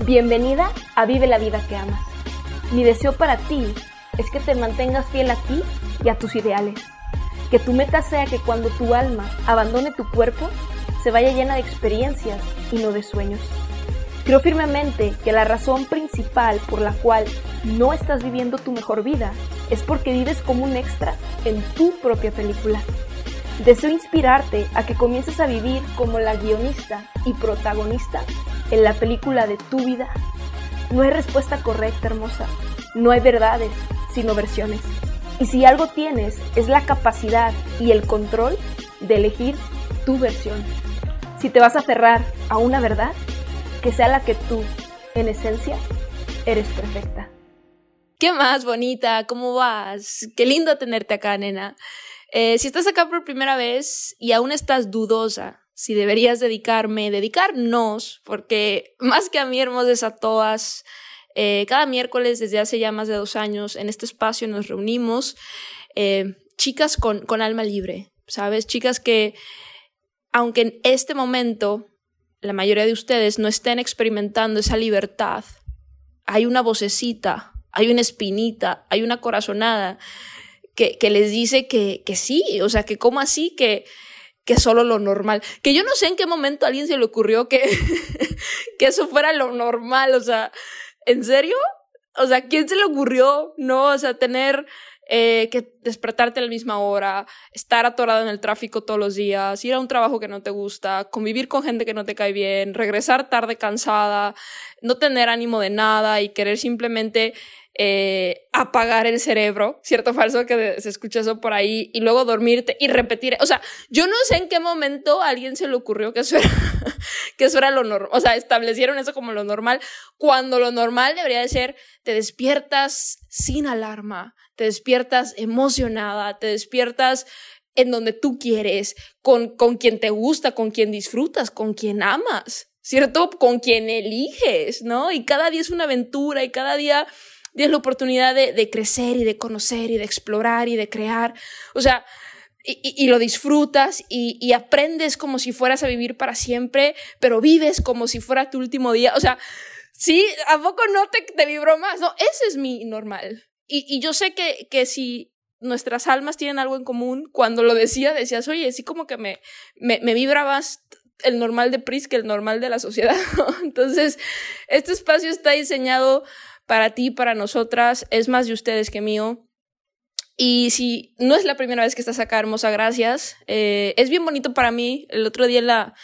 Bienvenida a Vive la vida que amas. Mi deseo para ti es que te mantengas fiel a ti y a tus ideales. Que tu meta sea que cuando tu alma abandone tu cuerpo, se vaya llena de experiencias y no de sueños. Creo firmemente que la razón principal por la cual no estás viviendo tu mejor vida es porque vives como un extra en tu propia película. Deseo inspirarte a que comiences a vivir como la guionista y protagonista en la película de tu vida. No hay respuesta correcta, hermosa. No hay verdades, sino versiones. Y si algo tienes, es la capacidad y el control de elegir tu versión. Si te vas a aferrar a una verdad, que sea la que tú, en esencia, eres perfecta. ¿Qué más, bonita? ¿Cómo vas? Qué lindo tenerte acá, nena. Eh, si estás acá por primera vez y aún estás dudosa si deberías dedicarme, dedicarnos, porque más que a mí, hermosas a todas, eh, cada miércoles desde hace ya más de dos años en este espacio nos reunimos eh, chicas con, con alma libre, ¿sabes? Chicas que, aunque en este momento la mayoría de ustedes no estén experimentando esa libertad, hay una vocecita, hay una espinita, hay una corazonada que, que les dice que, que sí, o sea, que como así, que que solo lo normal. Que yo no sé en qué momento a alguien se le ocurrió que, que eso fuera lo normal, o sea, ¿en serio? O sea, ¿quién se le ocurrió, no? O sea, tener eh, que despertarte a la misma hora, estar atorado en el tráfico todos los días, ir a un trabajo que no te gusta, convivir con gente que no te cae bien, regresar tarde cansada, no tener ánimo de nada y querer simplemente eh, apagar el cerebro, cierto falso que se escucha eso por ahí, y luego dormirte y repetir. O sea, yo no sé en qué momento a alguien se le ocurrió que eso era, que eso era lo normal, o sea, establecieron eso como lo normal, cuando lo normal debería de ser, te despiertas sin alarma, te despiertas emocionada, te despiertas en donde tú quieres, con, con quien te gusta, con quien disfrutas, con quien amas, ¿cierto? Con quien eliges, ¿no? Y cada día es una aventura y cada día tienes la oportunidad de, de, crecer y de conocer y de explorar y de crear. O sea, y, y, lo disfrutas y, y, aprendes como si fueras a vivir para siempre, pero vives como si fuera tu último día. O sea, sí, ¿a poco no te, te vibró más? No, ese es mi normal. Y, y yo sé que, que si nuestras almas tienen algo en común, cuando lo decía, decías, oye, sí como que me, me, me vibra más el normal de Pris que el normal de la sociedad. Entonces, este espacio está diseñado para ti, para nosotras, es más de ustedes que mío. Y si no es la primera vez que estás acá, hermosa, gracias. Eh, es bien bonito para mí. El otro día, la,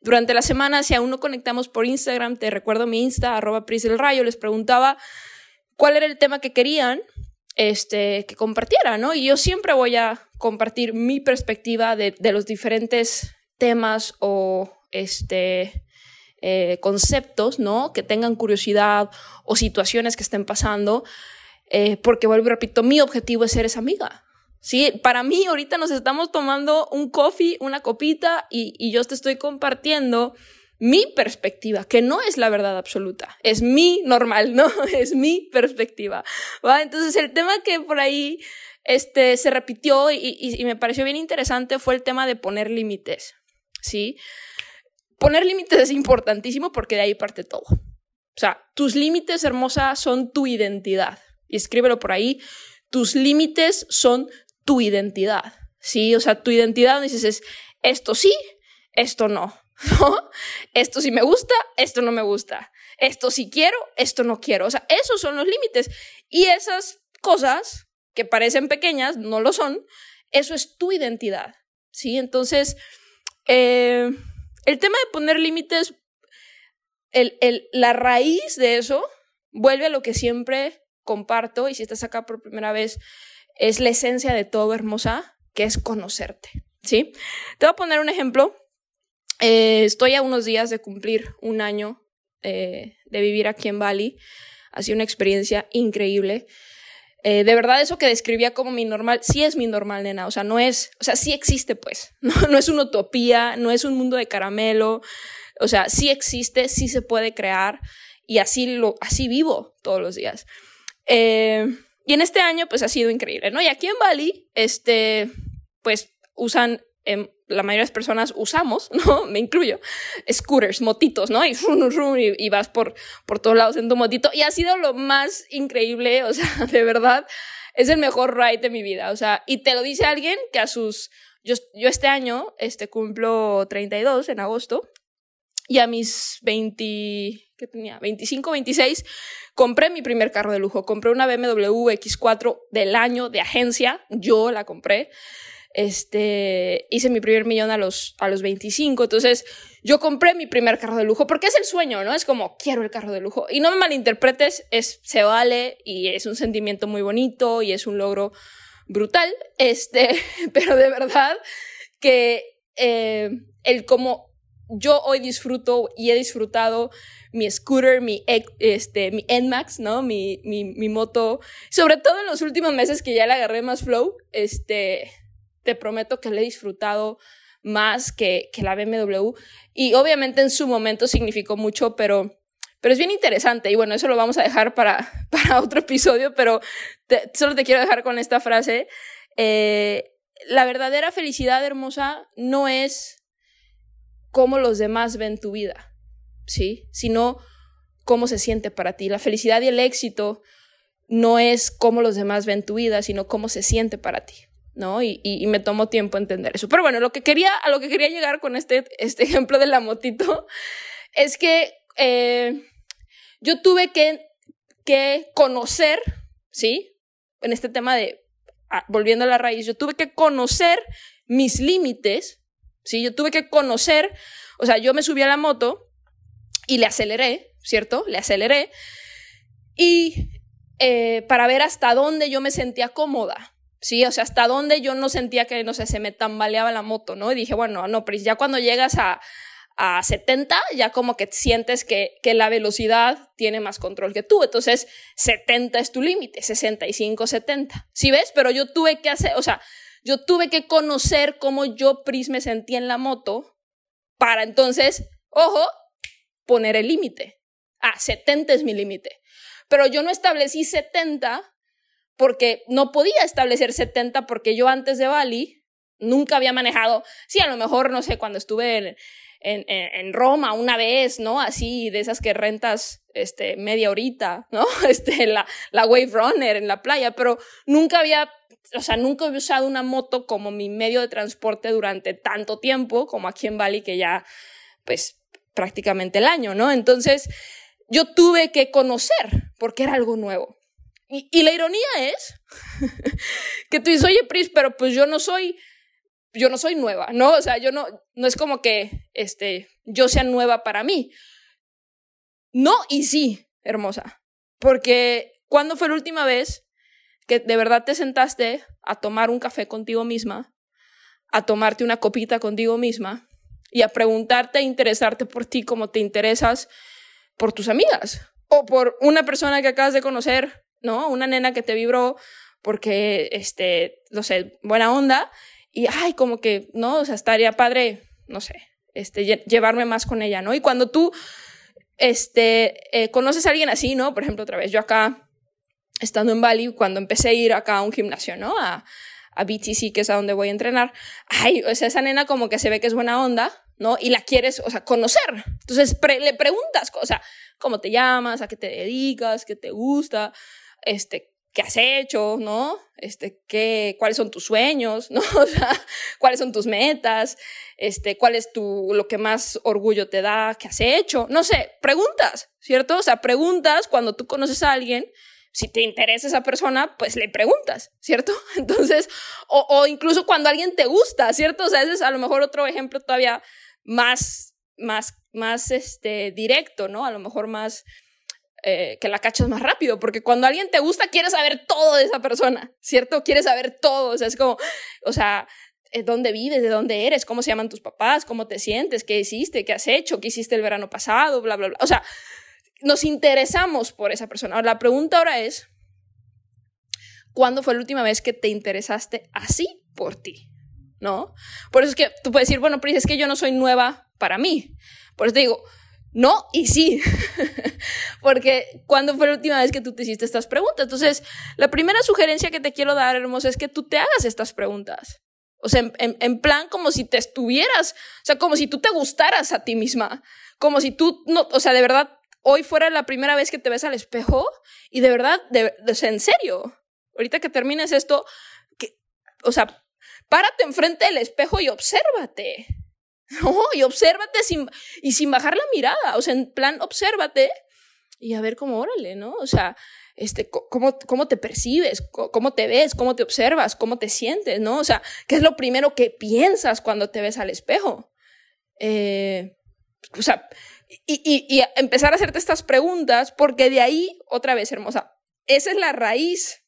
durante la semana, si aún no conectamos por Instagram, te recuerdo mi Insta, arroba Rayo, les preguntaba cuál era el tema que querían este, que compartiera, ¿no? Y yo siempre voy a compartir mi perspectiva de, de los diferentes temas o este, eh, conceptos, ¿no? Que tengan curiosidad o situaciones que estén pasando, eh, porque vuelvo y repito, mi objetivo es ser esa amiga. Sí, para mí ahorita nos estamos tomando un coffee, una copita y, y yo te estoy compartiendo mi perspectiva, que no es la verdad absoluta, es mi normal, ¿no? Es mi perspectiva. ¿va? Entonces el tema que por ahí este, se repitió y, y, y me pareció bien interesante fue el tema de poner límites, ¿sí? Poner límites es importantísimo porque de ahí parte todo. O sea, tus límites, hermosa, son tu identidad. Y escríbelo por ahí. Tus límites son tu identidad. Sí, o sea, tu identidad dices es esto sí, esto no. ¿No? Esto sí me gusta, esto no me gusta. Esto sí quiero, esto no quiero. O sea, esos son los límites. Y esas cosas que parecen pequeñas, no lo son, eso es tu identidad. ¿Sí? Entonces, eh, el tema de poner límites, la raíz de eso vuelve a lo que siempre comparto, y si estás acá por primera vez, es la esencia de todo, hermosa, que es conocerte. ¿Sí? Te voy a poner un ejemplo. Eh, estoy a unos días de cumplir un año eh, de vivir aquí en Bali. Ha sido una experiencia increíble. Eh, de verdad, eso que describía como mi normal, sí es mi normal, nena. O sea, no es, o sea, sí existe, pues. No, no es una utopía, no es un mundo de caramelo. O sea, sí existe, sí se puede crear y así lo, así vivo todos los días. Eh, y en este año, pues ha sido increíble, ¿no? Y aquí en Bali, este, pues usan, eh, la mayoría de las personas usamos, ¿no? Me incluyo, scooters, motitos, ¿no? Y, y, vas por, por todos lados en tu motito. Y ha sido lo más increíble, o sea, de verdad, es el mejor ride de mi vida, o sea, y te lo dice alguien que a sus, yo, yo este año, este, cumplo 32 en agosto, y a mis 20, ¿qué tenía? 25, 26, compré mi primer carro de lujo, compré una BMW X4 del año de agencia, yo la compré este, hice mi primer millón a los, a los 25, entonces yo compré mi primer carro de lujo, porque es el sueño, ¿no? Es como, quiero el carro de lujo. Y no me malinterpretes, es, se vale y es un sentimiento muy bonito y es un logro brutal, este, pero de verdad que eh, el como yo hoy disfruto y he disfrutado mi scooter, mi, este, mi NMAX, ¿no? Mi, mi, mi moto, sobre todo en los últimos meses que ya le agarré más flow, este, te prometo que le he disfrutado más que, que la BMW. Y obviamente en su momento significó mucho, pero, pero es bien interesante. Y bueno, eso lo vamos a dejar para, para otro episodio, pero solo te quiero dejar con esta frase. Eh, la verdadera felicidad hermosa no es cómo los demás ven tu vida, ¿sí? Sino cómo se siente para ti. La felicidad y el éxito no es cómo los demás ven tu vida, sino cómo se siente para ti. ¿No? Y, y, me tomó tiempo entender eso. Pero bueno, lo que quería, a lo que quería llegar con este, este ejemplo de la motito es que eh, yo tuve que, que conocer, ¿sí? En este tema de, ah, volviendo a la raíz, yo tuve que conocer mis límites, ¿sí? Yo tuve que conocer, o sea, yo me subí a la moto y le aceleré, ¿cierto? Le aceleré y eh, para ver hasta dónde yo me sentía cómoda, Sí, o sea, hasta dónde yo no sentía que, no sé, se me tambaleaba la moto, ¿no? Y dije, bueno, no, pero ya cuando llegas a, a 70, ya como que sientes que, que la velocidad tiene más control que tú. Entonces, 70 es tu límite, 65, 70. ¿Sí ves? Pero yo tuve que hacer, o sea, yo tuve que conocer cómo yo, Pris, me sentía en la moto para entonces, ojo, poner el límite. Ah, 70 es mi límite. Pero yo no establecí 70 porque no podía establecer 70 porque yo antes de Bali nunca había manejado, sí, a lo mejor, no sé, cuando estuve en, en, en, Roma una vez, ¿no? Así, de esas que rentas este, media horita, ¿no? Este, la, la Wave Runner en la playa, pero nunca había, o sea, nunca había usado una moto como mi medio de transporte durante tanto tiempo como aquí en Bali, que ya, pues, prácticamente el año, ¿no? Entonces, yo tuve que conocer, porque era algo nuevo. Y, la ironía es que tú dices, oye, Pris, pero pues yo no soy, yo no soy nueva, ¿no? O sea, yo no, no es como que este, yo sea nueva para mí. No y sí, hermosa. Porque ¿cuándo fue la última vez que de verdad te sentaste a tomar un café contigo misma, a tomarte una copita contigo misma y a preguntarte e interesarte por ti como te interesas por tus amigas o por una persona que acabas de conocer ¿no? Una nena que te vibró porque, este, no sé, buena onda y, ay, como que, ¿no? O sea, estaría padre, no sé, este, llevarme más con ella, ¿no? Y cuando tú, este, eh, conoces a alguien así, ¿no? Por ejemplo, otra vez, yo acá, estando en Bali, cuando empecé a ir acá a un gimnasio, ¿no? A, a BTC, que es a donde voy a entrenar, ay, o sea, esa nena como que se ve que es buena onda, ¿no? Y la quieres, o sea, conocer. Entonces le preguntas, o ¿cómo te llamas? ¿A qué te dedicas? ¿Qué te gusta? Este, qué has hecho, ¿no? Este, qué, cuáles son tus sueños, ¿no? O cuáles son tus metas, este, cuál es tu, lo que más orgullo te da, qué has hecho, no sé, preguntas, ¿cierto? O sea, preguntas cuando tú conoces a alguien, si te interesa esa persona, pues le preguntas, ¿cierto? Entonces, o, o incluso cuando alguien te gusta, ¿cierto? O sea, ese es a lo mejor otro ejemplo todavía más, más, más, este, directo, ¿no? A lo mejor más, eh, que la cachas más rápido, porque cuando alguien te gusta, quieres saber todo de esa persona, ¿cierto? Quieres saber todo, o sea, es como, o sea, eh, dónde vives, de dónde eres, cómo se llaman tus papás, cómo te sientes, qué hiciste, qué has hecho, qué hiciste el verano pasado, bla, bla, bla. O sea, nos interesamos por esa persona. Ahora, la pregunta ahora es, ¿cuándo fue la última vez que te interesaste así por ti? ¿No? Por eso es que tú puedes decir, bueno, pero es que yo no soy nueva para mí. Por eso te digo, no y sí. Porque ¿cuándo fue la última vez que tú te hiciste estas preguntas? Entonces, la primera sugerencia que te quiero dar, hermosa, es que tú te hagas estas preguntas. O sea, en, plan como si te estuvieras, o sea, como si tú te gustaras a ti misma, como si tú, no, o sea, de verdad, hoy fuera la primera vez que te ves al espejo y de verdad, de, en serio, ahorita que termines esto, que, o sea, párate enfrente del espejo y obsérvate. No, y obsérvate sin, y sin bajar la mirada, o sea, en plan, obsérvate y a ver cómo, órale, ¿no? O sea, este, cómo, cómo te percibes, cómo te ves, cómo te observas, cómo te sientes, ¿no? O sea, ¿qué es lo primero que piensas cuando te ves al espejo? Eh, o sea, y, y, y empezar a hacerte estas preguntas, porque de ahí, otra vez, hermosa, esa es la raíz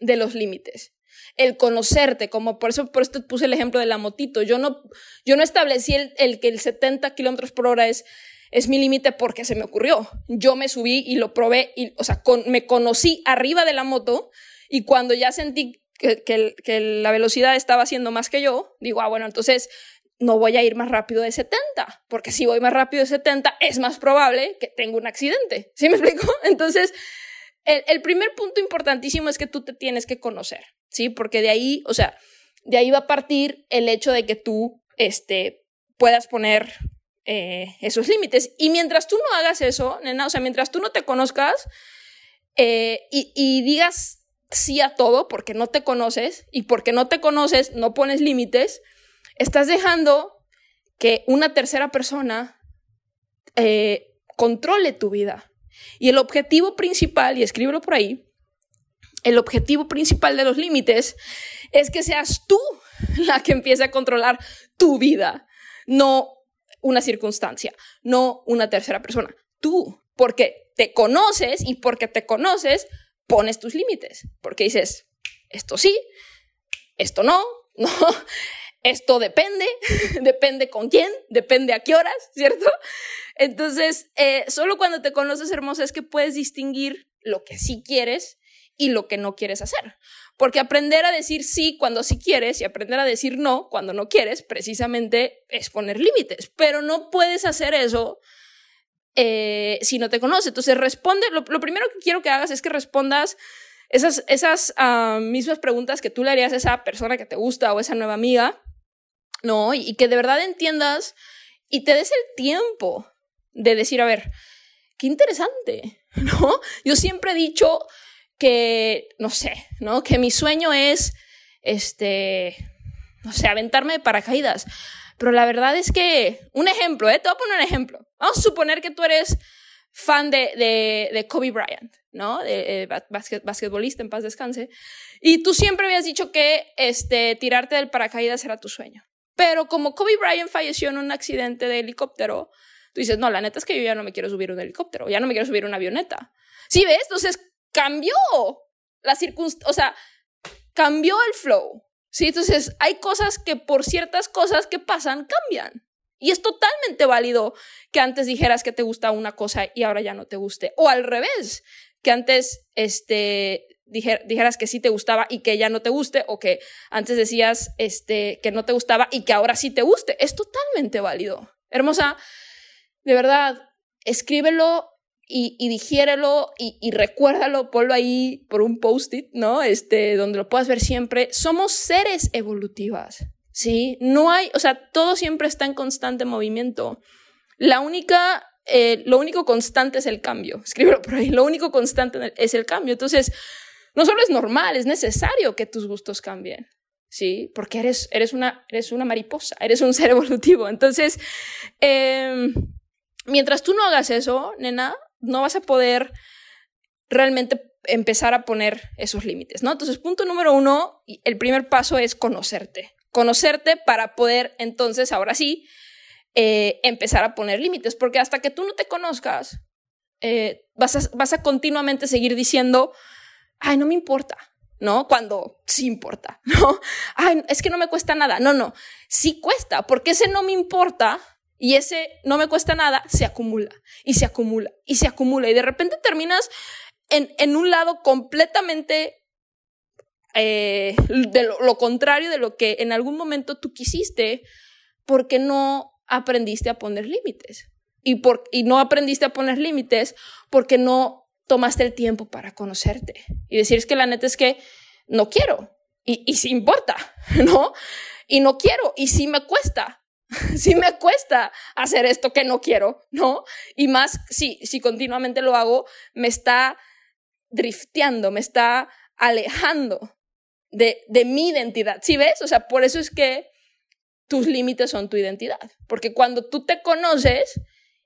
de los límites el conocerte, como por eso, por esto puse el ejemplo de la motito. Yo no, yo no establecí el, el que el 70 kilómetros por hora es es mi límite porque se me ocurrió. Yo me subí y lo probé, y, o sea, me conocí arriba de la moto y cuando ya sentí que, que, la velocidad estaba haciendo más que yo, digo, ah, bueno, entonces no voy a ir más rápido de 70, porque si voy más rápido de 70 es más probable que tenga un accidente. ¿Sí me explico? Entonces, el, el, primer punto importantísimo es que tú te tienes que conocer, ¿sí? Porque de ahí, o sea, de ahí va a partir el hecho de que tú, este, puedas poner eh, esos límites. Y mientras tú no hagas eso, nena, o sea, mientras tú no te conozcas eh, y, digas sí a todo porque no te conoces y porque no te conoces no pones límites, estás dejando que una tercera persona eh, controle tu vida. Y el objetivo principal, y escríbelo por ahí, el objetivo principal de los límites es que seas tú la que empiece a controlar tu vida, no una circunstancia, no una tercera persona. Tú, porque te conoces y porque te conoces, pones tus límites, porque dices, esto sí, esto no, esto depende, depende con quién, depende a qué horas, ¿cierto? Entonces, eh, solo cuando te conoces hermosa es que puedes distinguir lo que sí quieres y lo que no quieres hacer. Porque aprender a decir sí cuando sí quieres y aprender a decir no cuando no quieres, precisamente es poner límites. Pero no puedes hacer eso eh, si no te conoces. Entonces responde, lo, primero que quiero que hagas es que respondas esas, esas ah, mismas preguntas que tú le harías a esa persona que te gusta o esa nueva amiga, ¿no? Y, y que de verdad entiendas y te des el tiempo de decir, a ver, qué interesante, ¿no? Yo siempre he dicho, que, no sé, ¿no? Que mi sueño es, este, no sé, aventarme de paracaídas. Pero la verdad es que, un ejemplo, ¿eh? Te voy a poner un ejemplo. Vamos a suponer que tú eres fan de, de, Kobe Bryant, ¿no? De, basquetbolista, en paz descanse. Y tú siempre habías dicho que este, tirarte del paracaídas era tu sueño. Pero como Kobe Bryant falleció en un accidente de helicóptero, tú dices, no, la neta es que yo ya no me quiero subir un helicóptero, ya no me quiero subir una avioneta. ¿Sí ves? Entonces, cambió la circunstancia, o sea, cambió el flow. ¿sí? Entonces, hay cosas que por ciertas cosas que pasan cambian. Y es totalmente válido que antes dijeras que te gusta una cosa y ahora ya no te guste. O al revés, que antes este, dijeras que sí te gustaba y que ya no te guste, o que antes decías este, que no te gustaba y que ahora sí te guste. Es totalmente válido. Hermosa, de verdad, escríbelo y, y digiérelo y, recuérdalo, ponlo ahí por un post-it, ¿no? Este, donde lo puedas ver siempre. Somos seres evolutivas, ¿sí? No hay, o sea, todo siempre está en constante movimiento. La única, eh, lo único constante es el cambio. Escríbelo por ahí. Lo único constante es el cambio. Entonces, no solo es normal, es necesario que tus gustos cambien. ¿sí? Porque eres, eres, una, eres una mariposa, eres un ser evolutivo. Entonces, em, mientras tú no hagas eso, nena, no vas a poder realmente empezar a poner esos límites, ¿no? Entonces, punto número uno, el primer paso es conocerte. Conocerte para poder entonces, ahora sí, eh, empezar a poner límites, porque hasta que tú no te conozcas, eh, vas, a, vas a continuamente seguir diciendo, ay, no me importa, ¿no? Cuando sí importa, ¿no? Ay, es que no me cuesta nada. No, no, sí cuesta, porque ese no me importa y ese no me cuesta nada se acumula y se acumula y se acumula. Y de repente terminas en, en un lado completamente eh, de lo, contrario de lo que en algún momento tú quisiste porque no aprendiste a poner límites. Y, por, y no aprendiste a poner límites porque no tomaste el tiempo para conocerte. Y decir es que la neta es que no quiero. y, y sí importa, ¿no? Y no quiero, y sí me cuesta, sí me cuesta hacer esto que no quiero, ¿no? Y más si, si continuamente lo hago, me está drifteando, me está alejando de, de mi identidad. ¿Sí ves? O sea, por eso es que tus límites son tu identidad. Porque cuando tú te conoces,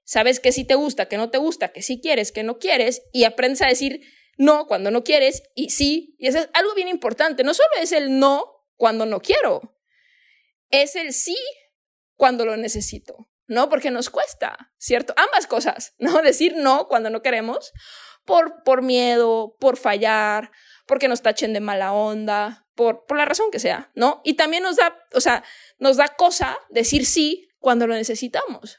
sabes que sí te gusta, que no te gusta, que sí quieres, que no quieres, y aprendes a decir no cuando no quieres y sí. Y eso es algo bien importante. No solo es el no cuando no quiero, es el sí cuando lo necesito, ¿no? Porque nos cuesta, ¿cierto? Ambas cosas, ¿no? Decir no cuando no queremos, por, por miedo, por fallar, porque nos tachen de mala onda, por, por la razón que sea, ¿no? Y también nos da, o sea, nos da cosa decir sí cuando lo necesitamos,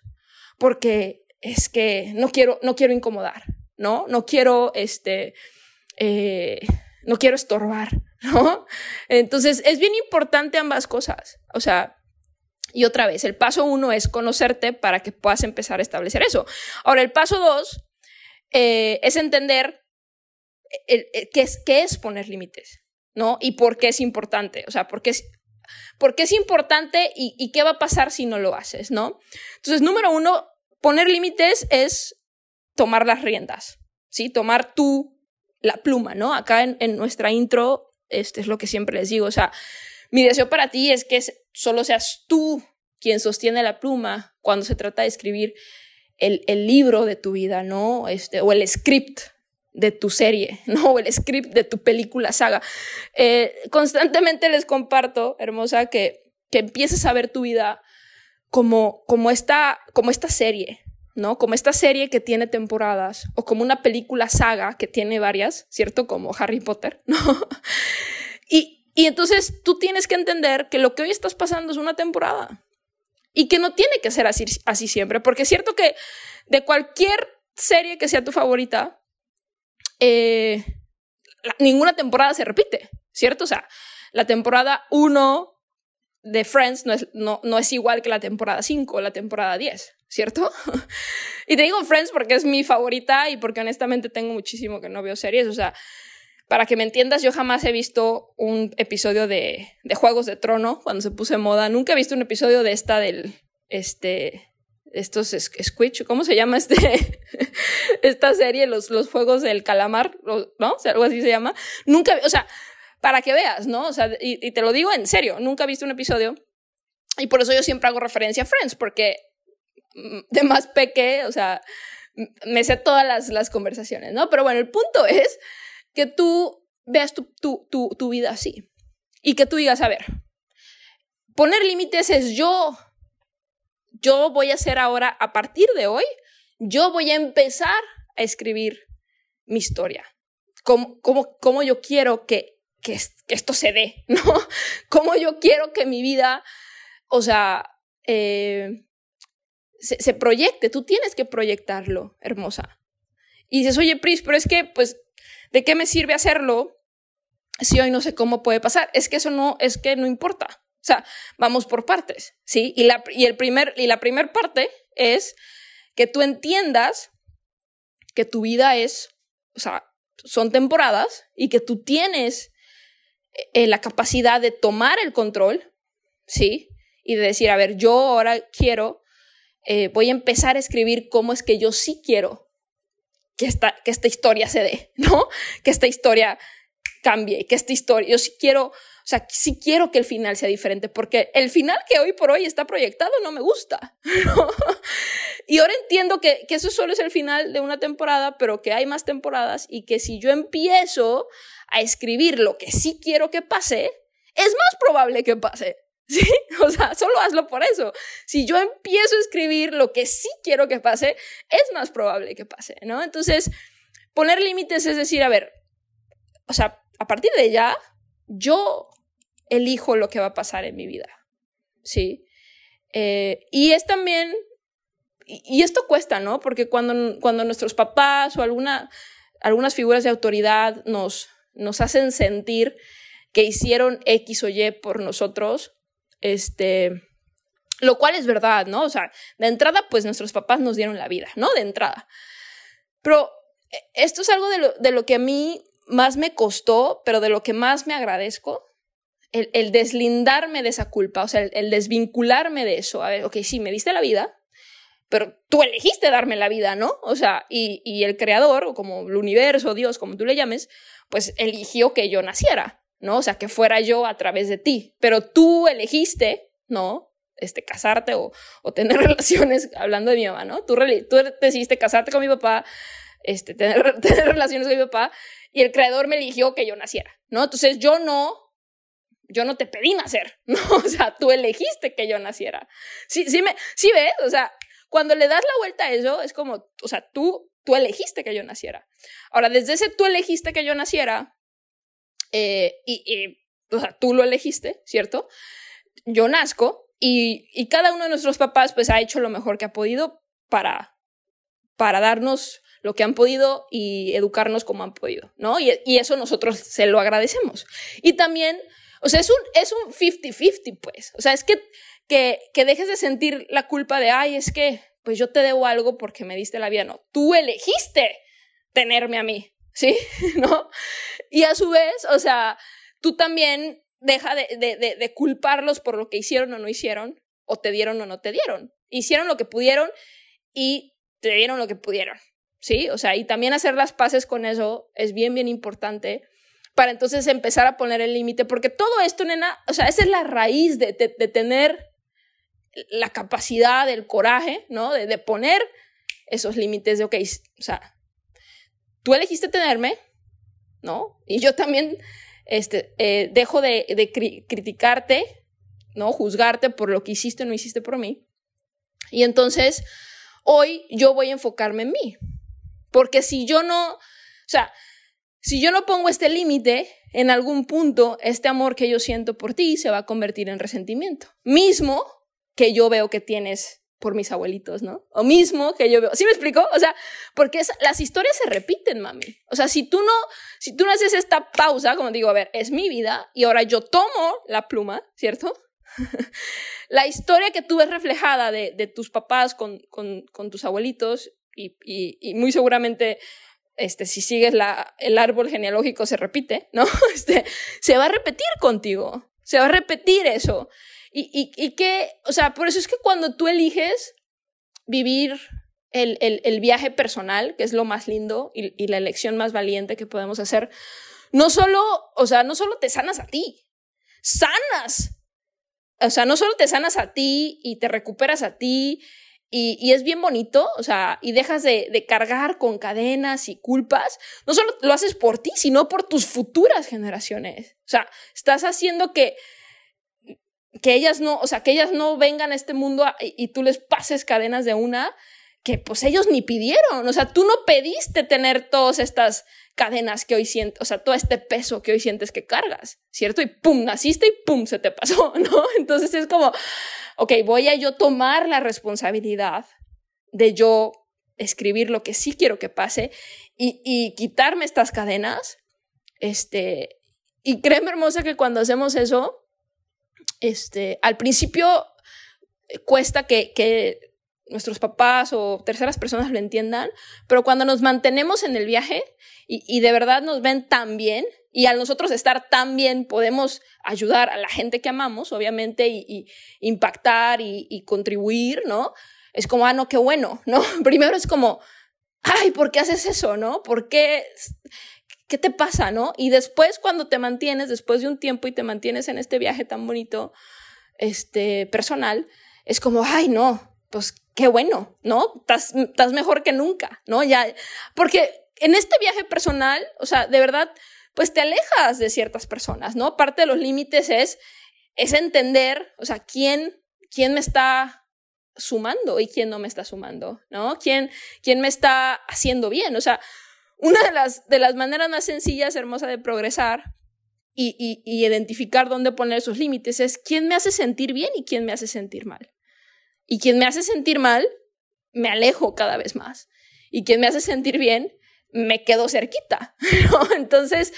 porque es que no quiero, no quiero incomodar, ¿no? No quiero, este, eh, no quiero estorbar, ¿no? Entonces, es bien importante ambas cosas, o sea, y otra vez, el paso uno es conocerte para que puedas empezar a establecer eso. Ahora, el paso dos eh, es entender qué, es, qué es poner límites, ¿no? Y por qué es importante, o sea, por qué es, es importante y, y qué va a pasar si no lo haces, ¿no? Entonces, número uno, poner límites es tomar las riendas, ¿sí? Tomar tú la pluma, ¿no? Acá en, en nuestra intro, este es lo que siempre les digo, o sea, mi deseo para ti es que solo seas tú quien sostiene la pluma cuando se trata de escribir el, el libro de tu vida, ¿no? Este, o el script de tu serie, ¿no? O el script de tu película saga. Eh, constantemente les comparto, hermosa, que, que empieces a ver tu vida como, como, esta, como esta serie, ¿no? Como esta serie que tiene temporadas, o como una película saga que tiene varias, ¿cierto? Como Harry Potter, ¿no? Y, entonces tú tienes que entender que lo que hoy estás pasando es una temporada y que no tiene que ser así, así siempre, porque es cierto que de cualquier serie que sea tu favorita, eh, ninguna temporada se repite, ¿cierto? O sea, la temporada 1 de Friends no es, no, no es igual que la temporada 5 o la temporada 10, ¿cierto? y te digo Friends porque es mi favorita y porque honestamente tengo muchísimo que no veo series, o sea, para que me entiendas, yo jamás he visto un episodio de, de Juegos de Trono cuando se puso en moda. Nunca he visto un episodio de esta del, este, estos Squitch, ¿cómo se llama este, esta serie? Los, los Juegos del Calamar, ¿no? O sea, algo así se llama. Nunca, o sea, para que veas, ¿no? O sea, y, te lo digo en serio, nunca he visto un episodio. Y por eso yo siempre hago referencia a Friends, porque de más peque, o sea, me sé todas las, las conversaciones, ¿no? Pero bueno, el punto es que tú veas tu, tu, tu, tu vida así y que tú digas, a ver, poner límites es yo, yo voy a hacer ahora, a partir de hoy, yo voy a empezar a escribir mi historia. ¿Cómo, yo quiero que, que, que, esto se dé? ¿No? ¿Cómo yo quiero que mi vida, o sea, eh, se, se, proyecte? Tú tienes que proyectarlo, hermosa. Y dices, oye, Pris, pero es que, pues, ¿De qué me sirve hacerlo si hoy no sé cómo puede pasar? Es que eso no, es que no importa. O sea, vamos por partes, ¿sí? Y la, y el primer, y la primer parte es que tú entiendas que tu vida es, o sea, son temporadas y que tú tienes eh, la capacidad de tomar el control, ¿sí? Y de decir, a ver, yo ahora quiero, eh, voy a empezar a escribir cómo es que yo sí quiero que esta, que esta historia se dé, ¿no? Que esta historia cambie, que esta historia, yo sí quiero, o sea, sí quiero que el final sea diferente, porque el final que hoy por hoy está proyectado no me gusta. ¿no? Y ahora entiendo que, que eso solo es el final de una temporada, pero que hay más temporadas y que si yo empiezo a escribir lo que sí quiero que pase, es más probable que pase. ¿Sí? O sea, solo hazlo por eso. Si yo empiezo a escribir lo que sí quiero que pase, es más probable que pase, ¿no? Entonces, poner límites es decir, a ver, o sea, a partir de ya, yo elijo lo que va a pasar en mi vida, ¿sí? Eh, y es también, y, y, esto cuesta, ¿no? Porque cuando, cuando nuestros papás o alguna, algunas figuras de autoridad nos, nos hacen sentir que hicieron X o Y por nosotros, este, lo cual es verdad, ¿no? O sea, de entrada, pues nuestros papás nos dieron la vida, ¿no? De entrada. Pero eh, esto es algo de lo, de lo que a mí más me costó, pero de lo que más me agradezco, el, deslindarme de esa culpa, o sea, el, desvincularme de eso. A ver, ok, sí, me diste la vida, pero tú elegiste darme la vida, ¿no? O sea, y, y el creador, o como el universo, Dios, como tú le llames, pues eligió que yo naciera, ¿no? O sea, que fuera yo a través de ti, pero tú elegiste, ¿no? Este, casarte o, o tener relaciones, hablando de mi mamá, ¿no? Tú, tú decidiste casarte con mi papá, este, tener, tener relaciones con mi papá, y el creador me eligió que yo naciera, ¿no? Entonces yo no yo no te pedí nacer, ¿no? O sea, tú elegiste que yo naciera. Sí, sí, me, sí ves, o sea, cuando le das la vuelta a eso, es como, o sea, tú, tú elegiste que yo naciera. Ahora, desde ese tú elegiste que yo naciera, eh, y, o sea, tú lo elegiste, ¿cierto? Yo nazco y, y, cada uno de nuestros papás pues ha hecho lo mejor que ha podido para, para darnos lo que han podido y educarnos como han podido, ¿no? Y, y eso nosotros se lo agradecemos. Y también o sea, es un, es un 50-50, pues. O sea, es que, que, que dejes de sentir la culpa de, ay, es que, pues yo te debo algo porque me diste la vida. No, tú elegiste tenerme a mí, ¿sí? ¿No? Y a su vez, o sea, tú también deja de, de, de, culparlos por lo que hicieron o no hicieron, o te dieron o no te dieron. Hicieron lo que pudieron y te dieron lo que pudieron, ¿sí? O sea, y también hacer las paces con eso es bien, bien importante para entonces empezar a poner el límite, porque todo esto, nena, o sea, esa es la raíz de, de, tener la capacidad, el coraje, ¿no? De, de poner esos límites de, ok, o sea, tú elegiste tenerme, ¿no? Y yo también este, eh, dejo de, de criticarte, ¿no? Juzgarte por lo que hiciste o no hiciste por mí. Y entonces, hoy yo voy a enfocarme en mí. Porque si yo no, o sea, si yo no pongo este límite, en algún punto este amor que yo siento por ti se va a convertir en resentimiento. Mismo que yo veo que tienes por mis abuelitos, ¿no? O mismo que yo veo. ¿Sí me explico? O sea, porque las historias se repiten, mami. O sea, si tú no, si tú no haces esta pausa, como digo, a ver, es mi vida y ahora yo tomo la pluma, ¿cierto? la historia que tú ves reflejada de, tus papás con, tus abuelitos y, muy seguramente este, si sigues el árbol genealógico se repite, ¿no? Este, se va a repetir contigo, se va a repetir eso. Y, y, y que, o sea, por eso es que cuando tú eliges vivir el, el, el viaje personal, que es lo más lindo y, y, la elección más valiente que podemos hacer, no solo, o sea, no solo te sanas a ti, sanas. O sea, no solo te sanas a ti y te recuperas a ti y, y, es bien bonito, o sea, y dejas de, de, cargar con cadenas y culpas. No solo lo haces por ti, sino por tus futuras generaciones. O sea, estás haciendo que, que ellas no, o sea, que ellas no vengan a este mundo y, tú les pases cadenas de una que pues ellos ni pidieron. O sea, tú no pediste tener todas estas cadenas que hoy sientes, o sea, todo este peso que hoy sientes que cargas, ¿cierto? Y pum, naciste y pum, se te pasó, ¿no? Entonces es como, ok, voy a yo tomar la responsabilidad de yo escribir lo que sí quiero que pase y, y quitarme estas cadenas. Este, y créeme, hermosa, que cuando hacemos eso, este, al principio cuesta que, que nuestros papás o terceras personas lo entiendan, pero cuando nos mantenemos en el viaje y, y, de verdad nos ven tan bien y al nosotros estar tan bien podemos ayudar a la gente que amamos, obviamente, y, y impactar y, y, contribuir, ¿no? Es como, ah, no, qué bueno, ¿no? Primero es como, ay, ¿por qué haces eso, no? ¿Por qué? ¿Qué te pasa, no? Y después cuando te mantienes, después de un tiempo y te mantienes en este viaje tan bonito, este, personal, es como, ay, no, pues qué bueno, ¿no? Estás, mejor que nunca, ¿no? Ya, porque en este viaje personal, o sea, de verdad, pues te alejas de ciertas personas, ¿no? Parte de los límites es, es entender, o sea, quién, quién me está sumando y quién no me está sumando, ¿no? ¿Quién, quién me está haciendo bien? O sea, una de las, de las maneras más sencillas, hermosa de progresar y, y, y identificar dónde poner sus límites es quién me hace sentir bien y quién me hace sentir mal. Y quien me hace sentir mal, me alejo cada vez más. Y quien me hace sentir bien, me quedo cerquita. Entonces,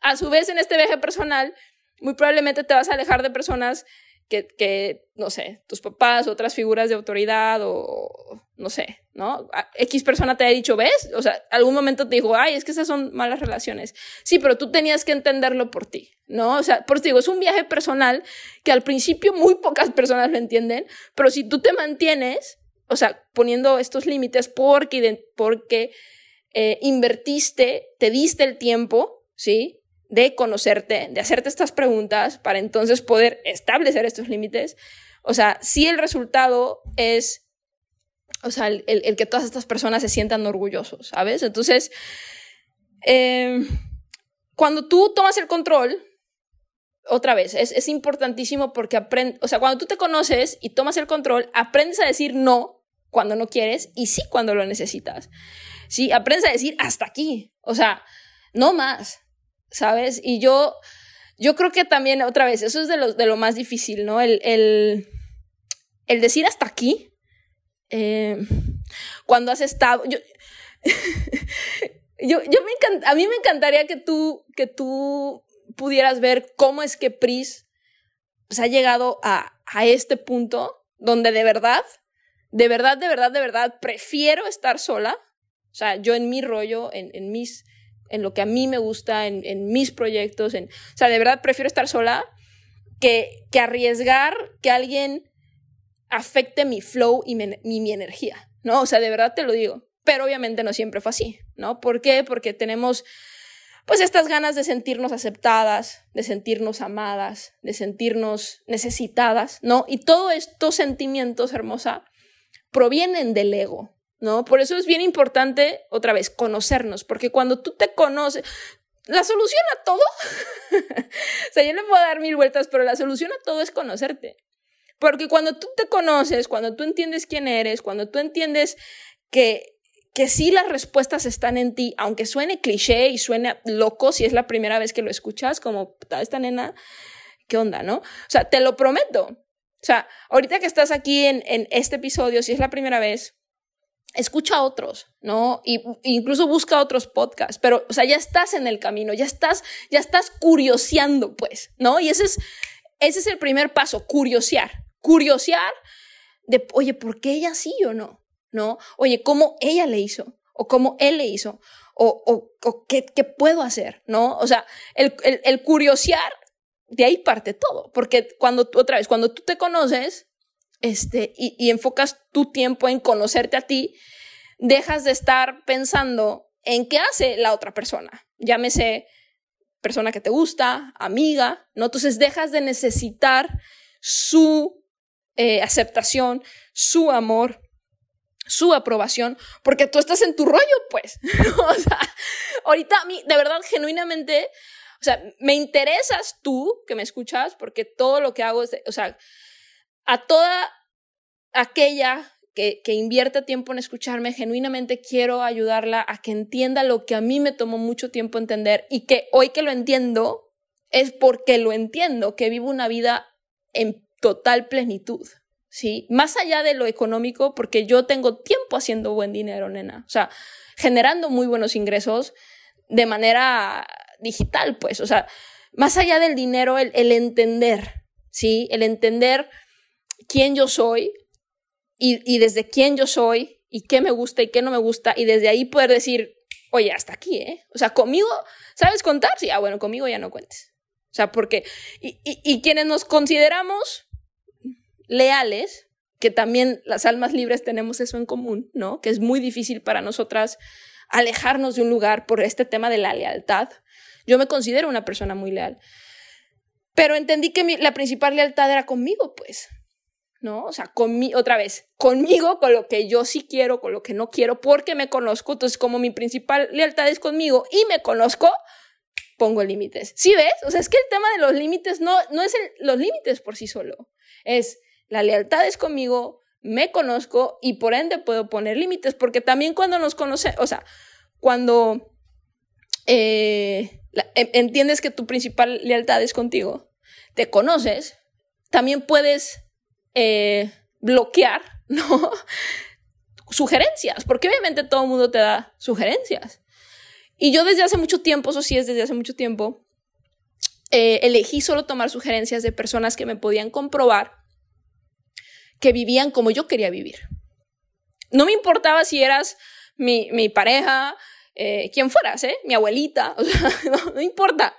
a su vez, en este viaje personal, muy probablemente te vas a alejar de personas que, que, no sé, tus papás, otras figuras de autoridad o, no sé, ¿no? X persona te ha dicho, ¿ves? O sea, algún momento te dijo, ay, es que esas son malas relaciones. Sí, pero tú tenías que entenderlo por ti, ¿no? O sea, por eso digo, es un viaje personal que al principio muy pocas personas lo entienden, pero si tú te mantienes, o sea, poniendo estos límites porque, porque eh, invertiste, te diste el tiempo, ¿sí? De conocerte, de hacerte estas preguntas para entonces poder establecer estos límites. O sea, si el resultado es o sea, el, que todas estas personas se sientan orgullosos, ¿sabes? Entonces, em, cuando tú tomas el control, otra vez, es, importantísimo porque aprendes, o sea, cuando tú te conoces y tomas el control, aprendes a decir no cuando no quieres y sí cuando lo necesitas. Sí, aprendes a decir hasta aquí, o sea, no más, ¿sabes? Y yo, yo creo que también, otra vez, eso es de lo, de lo más difícil, ¿no? El, el, el decir hasta aquí eh, cuando has estado... Yo, yo, me encanta, a mí me encantaría que tú, que tú pudieras ver cómo es que Pris pues, ha llegado a, a este punto donde de verdad, de verdad, de verdad, de verdad, prefiero estar sola. O sea, yo en mi rollo, en, en mis, en lo que a mí me gusta, en, mis proyectos, en, o sea, de verdad prefiero estar sola que, arriesgar que alguien afecte mi flow y mi, energía, ¿no? O sea, de verdad te lo digo. Pero obviamente no siempre fue así, ¿no? ¿Por qué? Porque tenemos pues estas ganas de sentirnos aceptadas, de sentirnos amadas, de sentirnos necesitadas, ¿no? Y todos estos sentimientos, hermosa, provienen del ego, ¿no? Por eso es bien importante, otra vez, conocernos, porque cuando tú te conoces, la solución a todo, o sea, yo le puedo dar mil vueltas, pero la solución a todo es conocerte. Porque cuando tú te conoces, cuando tú entiendes quién eres, cuando tú entiendes que, que sí las respuestas están en ti, aunque suene cliché y suene loco si es la primera vez que lo escuchas, como esta nena, ¿qué onda, no? O sea, te lo prometo. O sea, ahorita que estás aquí en, en este episodio, si es la primera vez, escucha a otros, ¿no? Y, incluso busca otros podcasts, pero, o sea, ya estás en el camino, ya estás, ya estás curioseando, pues, ¿no? Y ese es, ese es el primer paso, curiosear curiosear de, oye, ¿por qué ella sí o no? ¿No? Oye, ¿cómo ella le hizo? ¿O cómo él le hizo? ¿O, o, qué, qué, puedo hacer? ¿No? O sea, el, el, el, curiosear, de ahí parte todo. Porque cuando, otra vez, cuando tú te conoces este, y, enfocas tu tiempo en conocerte a ti, dejas de estar pensando en qué hace la otra persona. Llámese persona que te gusta, amiga, ¿no? Entonces dejas de necesitar su eh, aceptación, su amor, su aprobación, porque tú estás en tu rollo, pues. o sea, ahorita a mí, de verdad, genuinamente, o sea, me interesas tú que me escuchas, porque todo lo que hago es, o sea, a toda aquella que, que invierte tiempo en escucharme, genuinamente quiero ayudarla a que entienda lo que a mí me tomó mucho tiempo entender y que hoy que lo entiendo es porque lo entiendo, que vivo una vida en total plenitud, ¿sí? Más allá de lo económico, porque yo tengo tiempo haciendo buen dinero, nena, o sea, generando muy buenos ingresos de manera digital, pues, o sea, más allá del dinero, el, entender, ¿sí? El entender quién yo soy y, y desde quién yo soy y qué me gusta y qué no me gusta y desde ahí poder decir, oye, hasta aquí, ¿eh? O sea, conmigo, ¿sabes contar? Sí, ah, bueno, conmigo ya no cuentes. O sea, porque, y, y, y quienes nos consideramos leales, que también las almas libres tenemos eso en común, ¿no? Que es muy difícil para nosotras alejarnos de un lugar por este tema de la lealtad. Yo me considero una persona muy leal. Pero entendí que la principal lealtad era conmigo, pues. ¿No? O sea, otra vez, conmigo, con lo que yo sí quiero, con lo que no quiero, porque me conozco. Entonces, como mi principal lealtad es conmigo y me conozco, pongo límites. ¿Sí ves? O sea, es que el tema de los límites no, no es los límites por sí solo. Es la lealtad es conmigo, me conozco y por ende puedo poner límites, porque también cuando nos conoce, o sea, cuando eh, entiendes que tu principal lealtad es contigo, te conoces, también puedes eh, bloquear, ¿no? sugerencias, porque obviamente todo el mundo te da sugerencias. Y yo desde hace mucho tiempo, eso sí es desde hace mucho tiempo, eh, elegí solo tomar sugerencias de personas que me podían comprobar que vivían como yo quería vivir. No me importaba si eras mi, mi pareja, eh, quien fueras, ¿eh? mi abuelita, o sea, no, no, importa.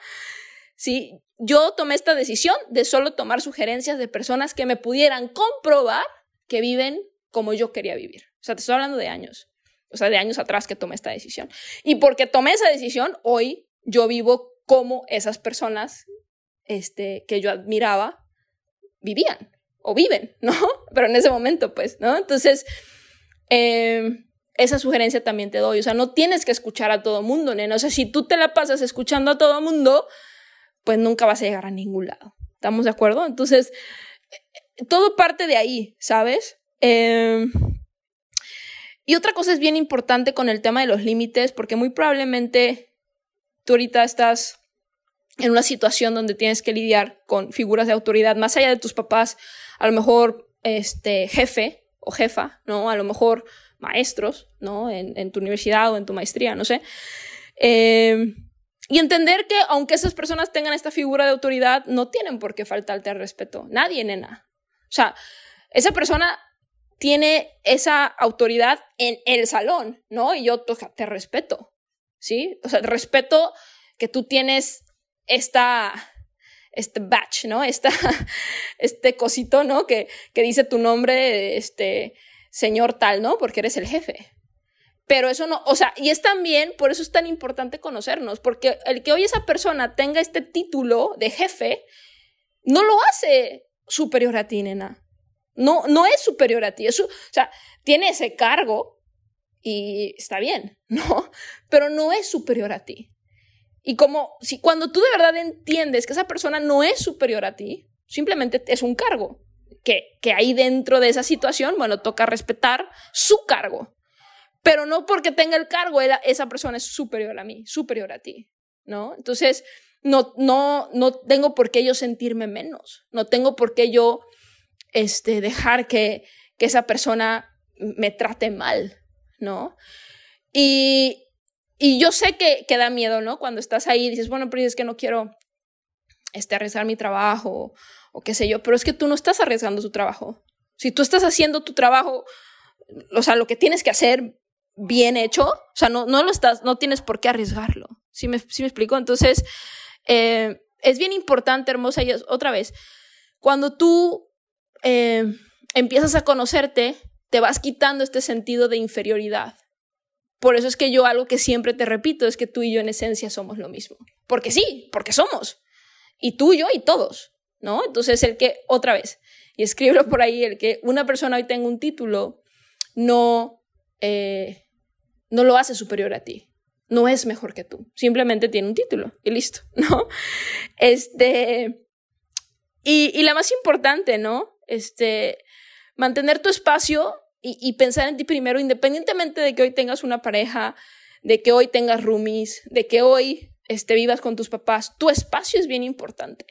Sí, yo tomé esta decisión de solo tomar sugerencias de personas que me pudieran comprobar que viven como yo quería vivir. O sea, te estoy hablando de años, o sea, de años atrás que tomé esta decisión. Y porque tomé esa decisión, hoy yo vivo como esas personas este, que yo admiraba vivían o viven, ¿no? Pero en ese momento, pues, ¿no? Entonces, eh, esa sugerencia también te doy. O sea, no tienes que escuchar a todo mundo, nena. O sea, si tú te la pasas escuchando a todo mundo, pues nunca vas a llegar a ningún lado. ¿Estamos de acuerdo? Entonces, todo parte de ahí, ¿sabes? Eh, y otra cosa es bien importante con el tema de los límites, porque muy probablemente tú ahorita estás en una situación donde tienes que lidiar con figuras de autoridad, más allá de tus papás, a lo mejor este jefe o jefa, ¿no? A lo mejor maestros, ¿no? En, tu universidad o en tu maestría, no sé. Eh, y entender que aunque esas personas tengan esta figura de autoridad, no tienen por qué faltarte al respeto. Nadie, nena. O sea, esa persona tiene esa autoridad en el salón, ¿no? Y yo te respeto, ¿sí? O sea, respeto que tú tienes esta, este batch, ¿no? Esta, este cosito, ¿no? Que, que dice tu nombre, este, señor tal, ¿no? Porque eres el jefe. Pero eso no, o sea, y es también, por eso es tan importante conocernos, porque el que hoy esa persona tenga este título de jefe, no lo hace superior a ti, nena. No, no es superior a ti. Eso, o sea, tiene ese cargo y está bien, ¿no? Pero no es superior a ti. Y como si cuando tú de verdad entiendes que esa persona no es superior a ti, simplemente es un cargo, que, que ahí dentro de esa situación, bueno, toca respetar su cargo pero no porque tenga el cargo, esa persona es superior a mí, superior a ti, ¿no? Entonces, no, no, no tengo por qué yo sentirme menos, no tengo por qué yo este, dejar que, que esa persona me trate mal, ¿no? Y, y yo sé que, que, da miedo, ¿no? Cuando estás ahí y dices, bueno, pero es que no quiero este, arriesgar mi trabajo o qué sé yo, pero es que tú no estás arriesgando tu trabajo. Si tú estás haciendo tu trabajo, o sea, lo que tienes que hacer bien hecho, o sea, no, no lo estás, no tienes por qué arriesgarlo. ¿Sí me, sí me explico? Entonces, eh, es bien importante, hermosa, y otra vez, cuando tú eh, empiezas a conocerte, te vas quitando este sentido de inferioridad. Por eso es que yo algo que siempre te repito es que tú y yo en esencia somos lo mismo. Porque sí, porque somos. Y tú, yo y todos, ¿no? Entonces el que, otra vez, y escríbelo por ahí, el que una persona hoy tenga un título, no, eh, no lo hace superior a ti. No es mejor que tú. Simplemente tiene un título y listo, ¿no? Este. Y, y la más importante, ¿no? Este. Mantener tu espacio y, y, pensar en ti primero, independientemente de que hoy tengas una pareja, de que hoy tengas roomies, de que hoy este, vivas con tus papás. Tu espacio es bien importante.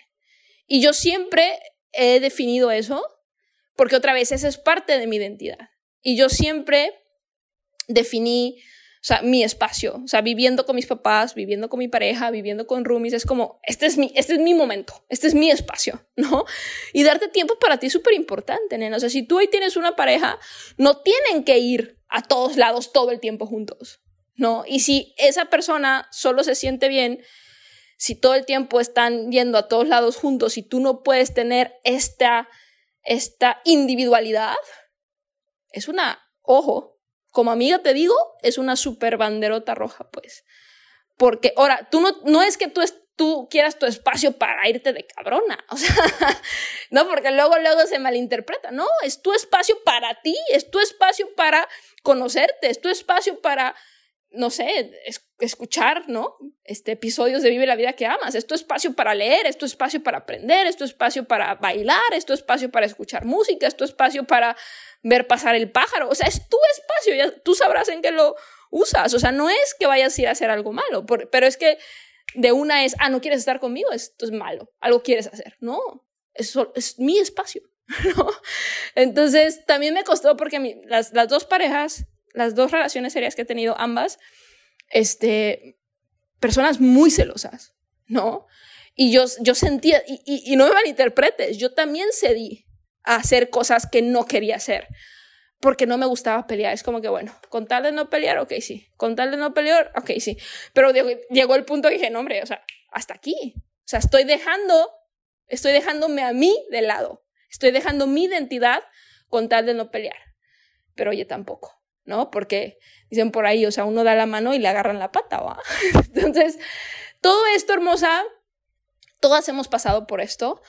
Y yo siempre he definido eso porque otra vez esa es parte de mi identidad. Y yo siempre definí, o sea, mi espacio, o sea, viviendo con mis papás, viviendo con mi pareja, viviendo con roomies, es como, este es mi, este es mi momento, este es mi espacio, ¿no? Y darte tiempo para ti es súper importante, nena. O sea, si tú hoy tienes una pareja, no tienen que ir a todos lados todo el tiempo juntos, ¿no? Y si esa persona solo se siente bien, si todo el tiempo están yendo a todos lados juntos y tú no puedes tener esta, esta individualidad, es una, ojo, como amiga te digo, es una super banderota roja, pues. Porque, ahora, tú no, no es que tú, tú quieras tu espacio para irte de cabrona, o sea, no, porque luego, luego se malinterpreta, no, es tu espacio para ti, es tu espacio para conocerte, es tu espacio para, no sé, escuchar, ¿no? Este, episodios de Vive la vida que amas, es tu espacio para leer, es tu espacio para aprender, es tu espacio para bailar, es tu espacio para escuchar música, es tu espacio para ver pasar el pájaro. O sea, es tu espacio, ya tú sabrás en qué lo usas. O sea, no es que vayas a ir a hacer algo malo, pero es que de una es, ah, no quieres estar conmigo, esto es malo, algo quieres hacer. No, es, es mi espacio. ¿no? Entonces, también me costó porque las, las dos parejas, las dos relaciones serias que he tenido, ambas, este, personas muy celosas, ¿no? Y yo, yo sentía, y, y, no me malinterpretes, yo también cedí a hacer cosas que no quería hacer porque no me gustaba pelear. Es como que, bueno, con tal de no pelear, ok, sí. Con tal de no pelear, ok, sí. Pero llegó el punto y dije, no, hombre, o sea, hasta aquí. O sea, estoy dejando, estoy dejándome a mí de lado. Estoy dejando mi identidad con tal de no pelear. Pero oye, tampoco, ¿no? Porque dicen por ahí, o sea, uno da la mano y le agarran la pata, ¿va? Entonces, todo esto, hermosa, todas hemos pasado por esto.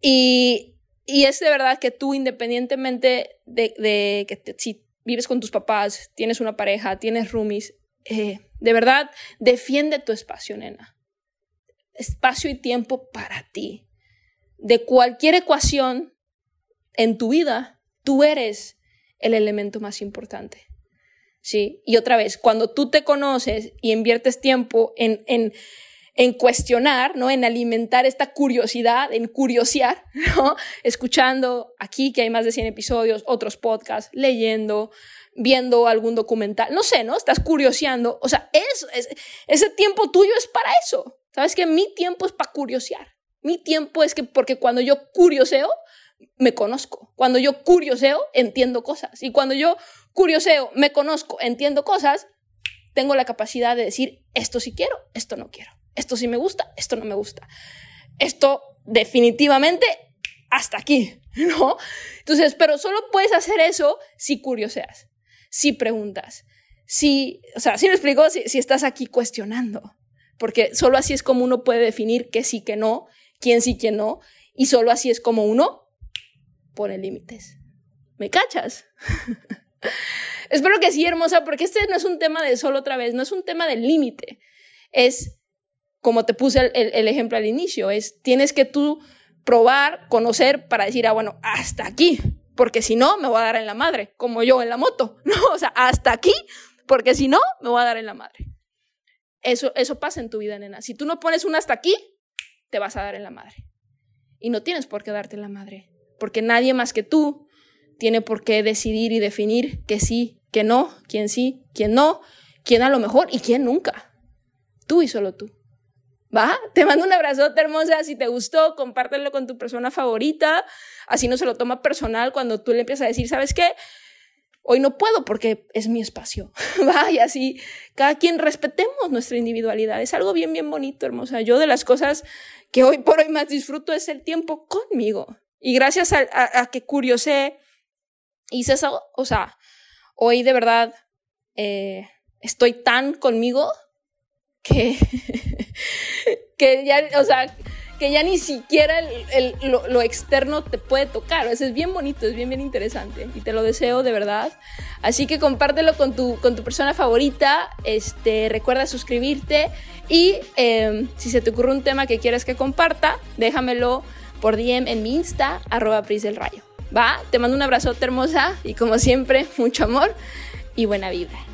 Y, y es de verdad que tú, independientemente de, que si vives con tus papás, tienes una pareja, tienes roomies, eh, de verdad, defiende tu espacio, nena. Espacio y tiempo para ti. De cualquier ecuación en tu vida, tú eres el elemento más importante. ¿Sí? Y otra vez, cuando tú te conoces y inviertes tiempo en, en, en cuestionar, ¿no? En alimentar esta curiosidad, en curiosear, ¿no? Escuchando aquí que hay más de 100 episodios, otros podcasts, leyendo, viendo algún documental, no sé, ¿no? Estás curioseando. O sea, es, ese tiempo tuyo es para eso. ¿Sabes que Mi tiempo es para curiosear. Mi tiempo es que, porque cuando yo curioseo, me conozco. Cuando yo curioseo, entiendo cosas. Y cuando yo curioseo, me conozco, entiendo cosas, tengo la capacidad de decir, esto sí quiero, esto no quiero. Esto sí me gusta, esto no me gusta. Esto definitivamente hasta aquí, ¿no? Entonces, pero solo puedes hacer eso si curioseas, si preguntas, si, o sea, si me explico, si, si estás aquí cuestionando, porque solo así es como uno puede definir qué sí, qué no, quién sí, quién no, y solo así es como uno pone límites. ¿Me cachas? Espero que sí, hermosa, porque este no es un tema de solo otra vez, no es un tema de límite. Es, como te puse el, ejemplo al inicio, es tienes que tú probar, conocer para decir, ah, bueno, hasta aquí, porque si no, me voy a dar en la madre, como yo en la moto, ¿no? O sea, hasta aquí, porque si no, me voy a dar en la madre. Eso, eso pasa en tu vida, nena. Si tú no pones un hasta aquí, te vas a dar en la madre. Y no tienes por qué darte en la madre porque nadie más que tú tiene por qué decidir y definir que sí, que no, quién sí, quién no, quién a lo mejor y quién nunca. Tú y solo tú. ¿Va? Te mando un abrazote hermosa. Si te gustó, compártelo con tu persona favorita. Así no se lo toma personal cuando tú le empiezas a decir, ¿sabes qué? Hoy no puedo porque es mi espacio. Va, y así cada quien respetemos nuestra individualidad. Es algo bien, bien bonito, hermosa. Yo de las cosas que hoy por hoy más disfruto es el tiempo conmigo. Y gracias a, que curiosé, hice eso, o sea, hoy de verdad eh, estoy tan conmigo que, que ya, o sea, que ya ni siquiera el, lo, externo te puede tocar. Eso es bien bonito, es bien, bien interesante. Y te lo deseo de verdad. Así que compártelo con tu, con tu persona favorita. Este, recuerda suscribirte. Y eh, si se te ocurre un tema que quieras que comparta, déjamelo por DM en mi Insta, arroba Pris del Rayo. Va, te mando un abrazote hermosa y como siempre, mucho amor y buena vibra.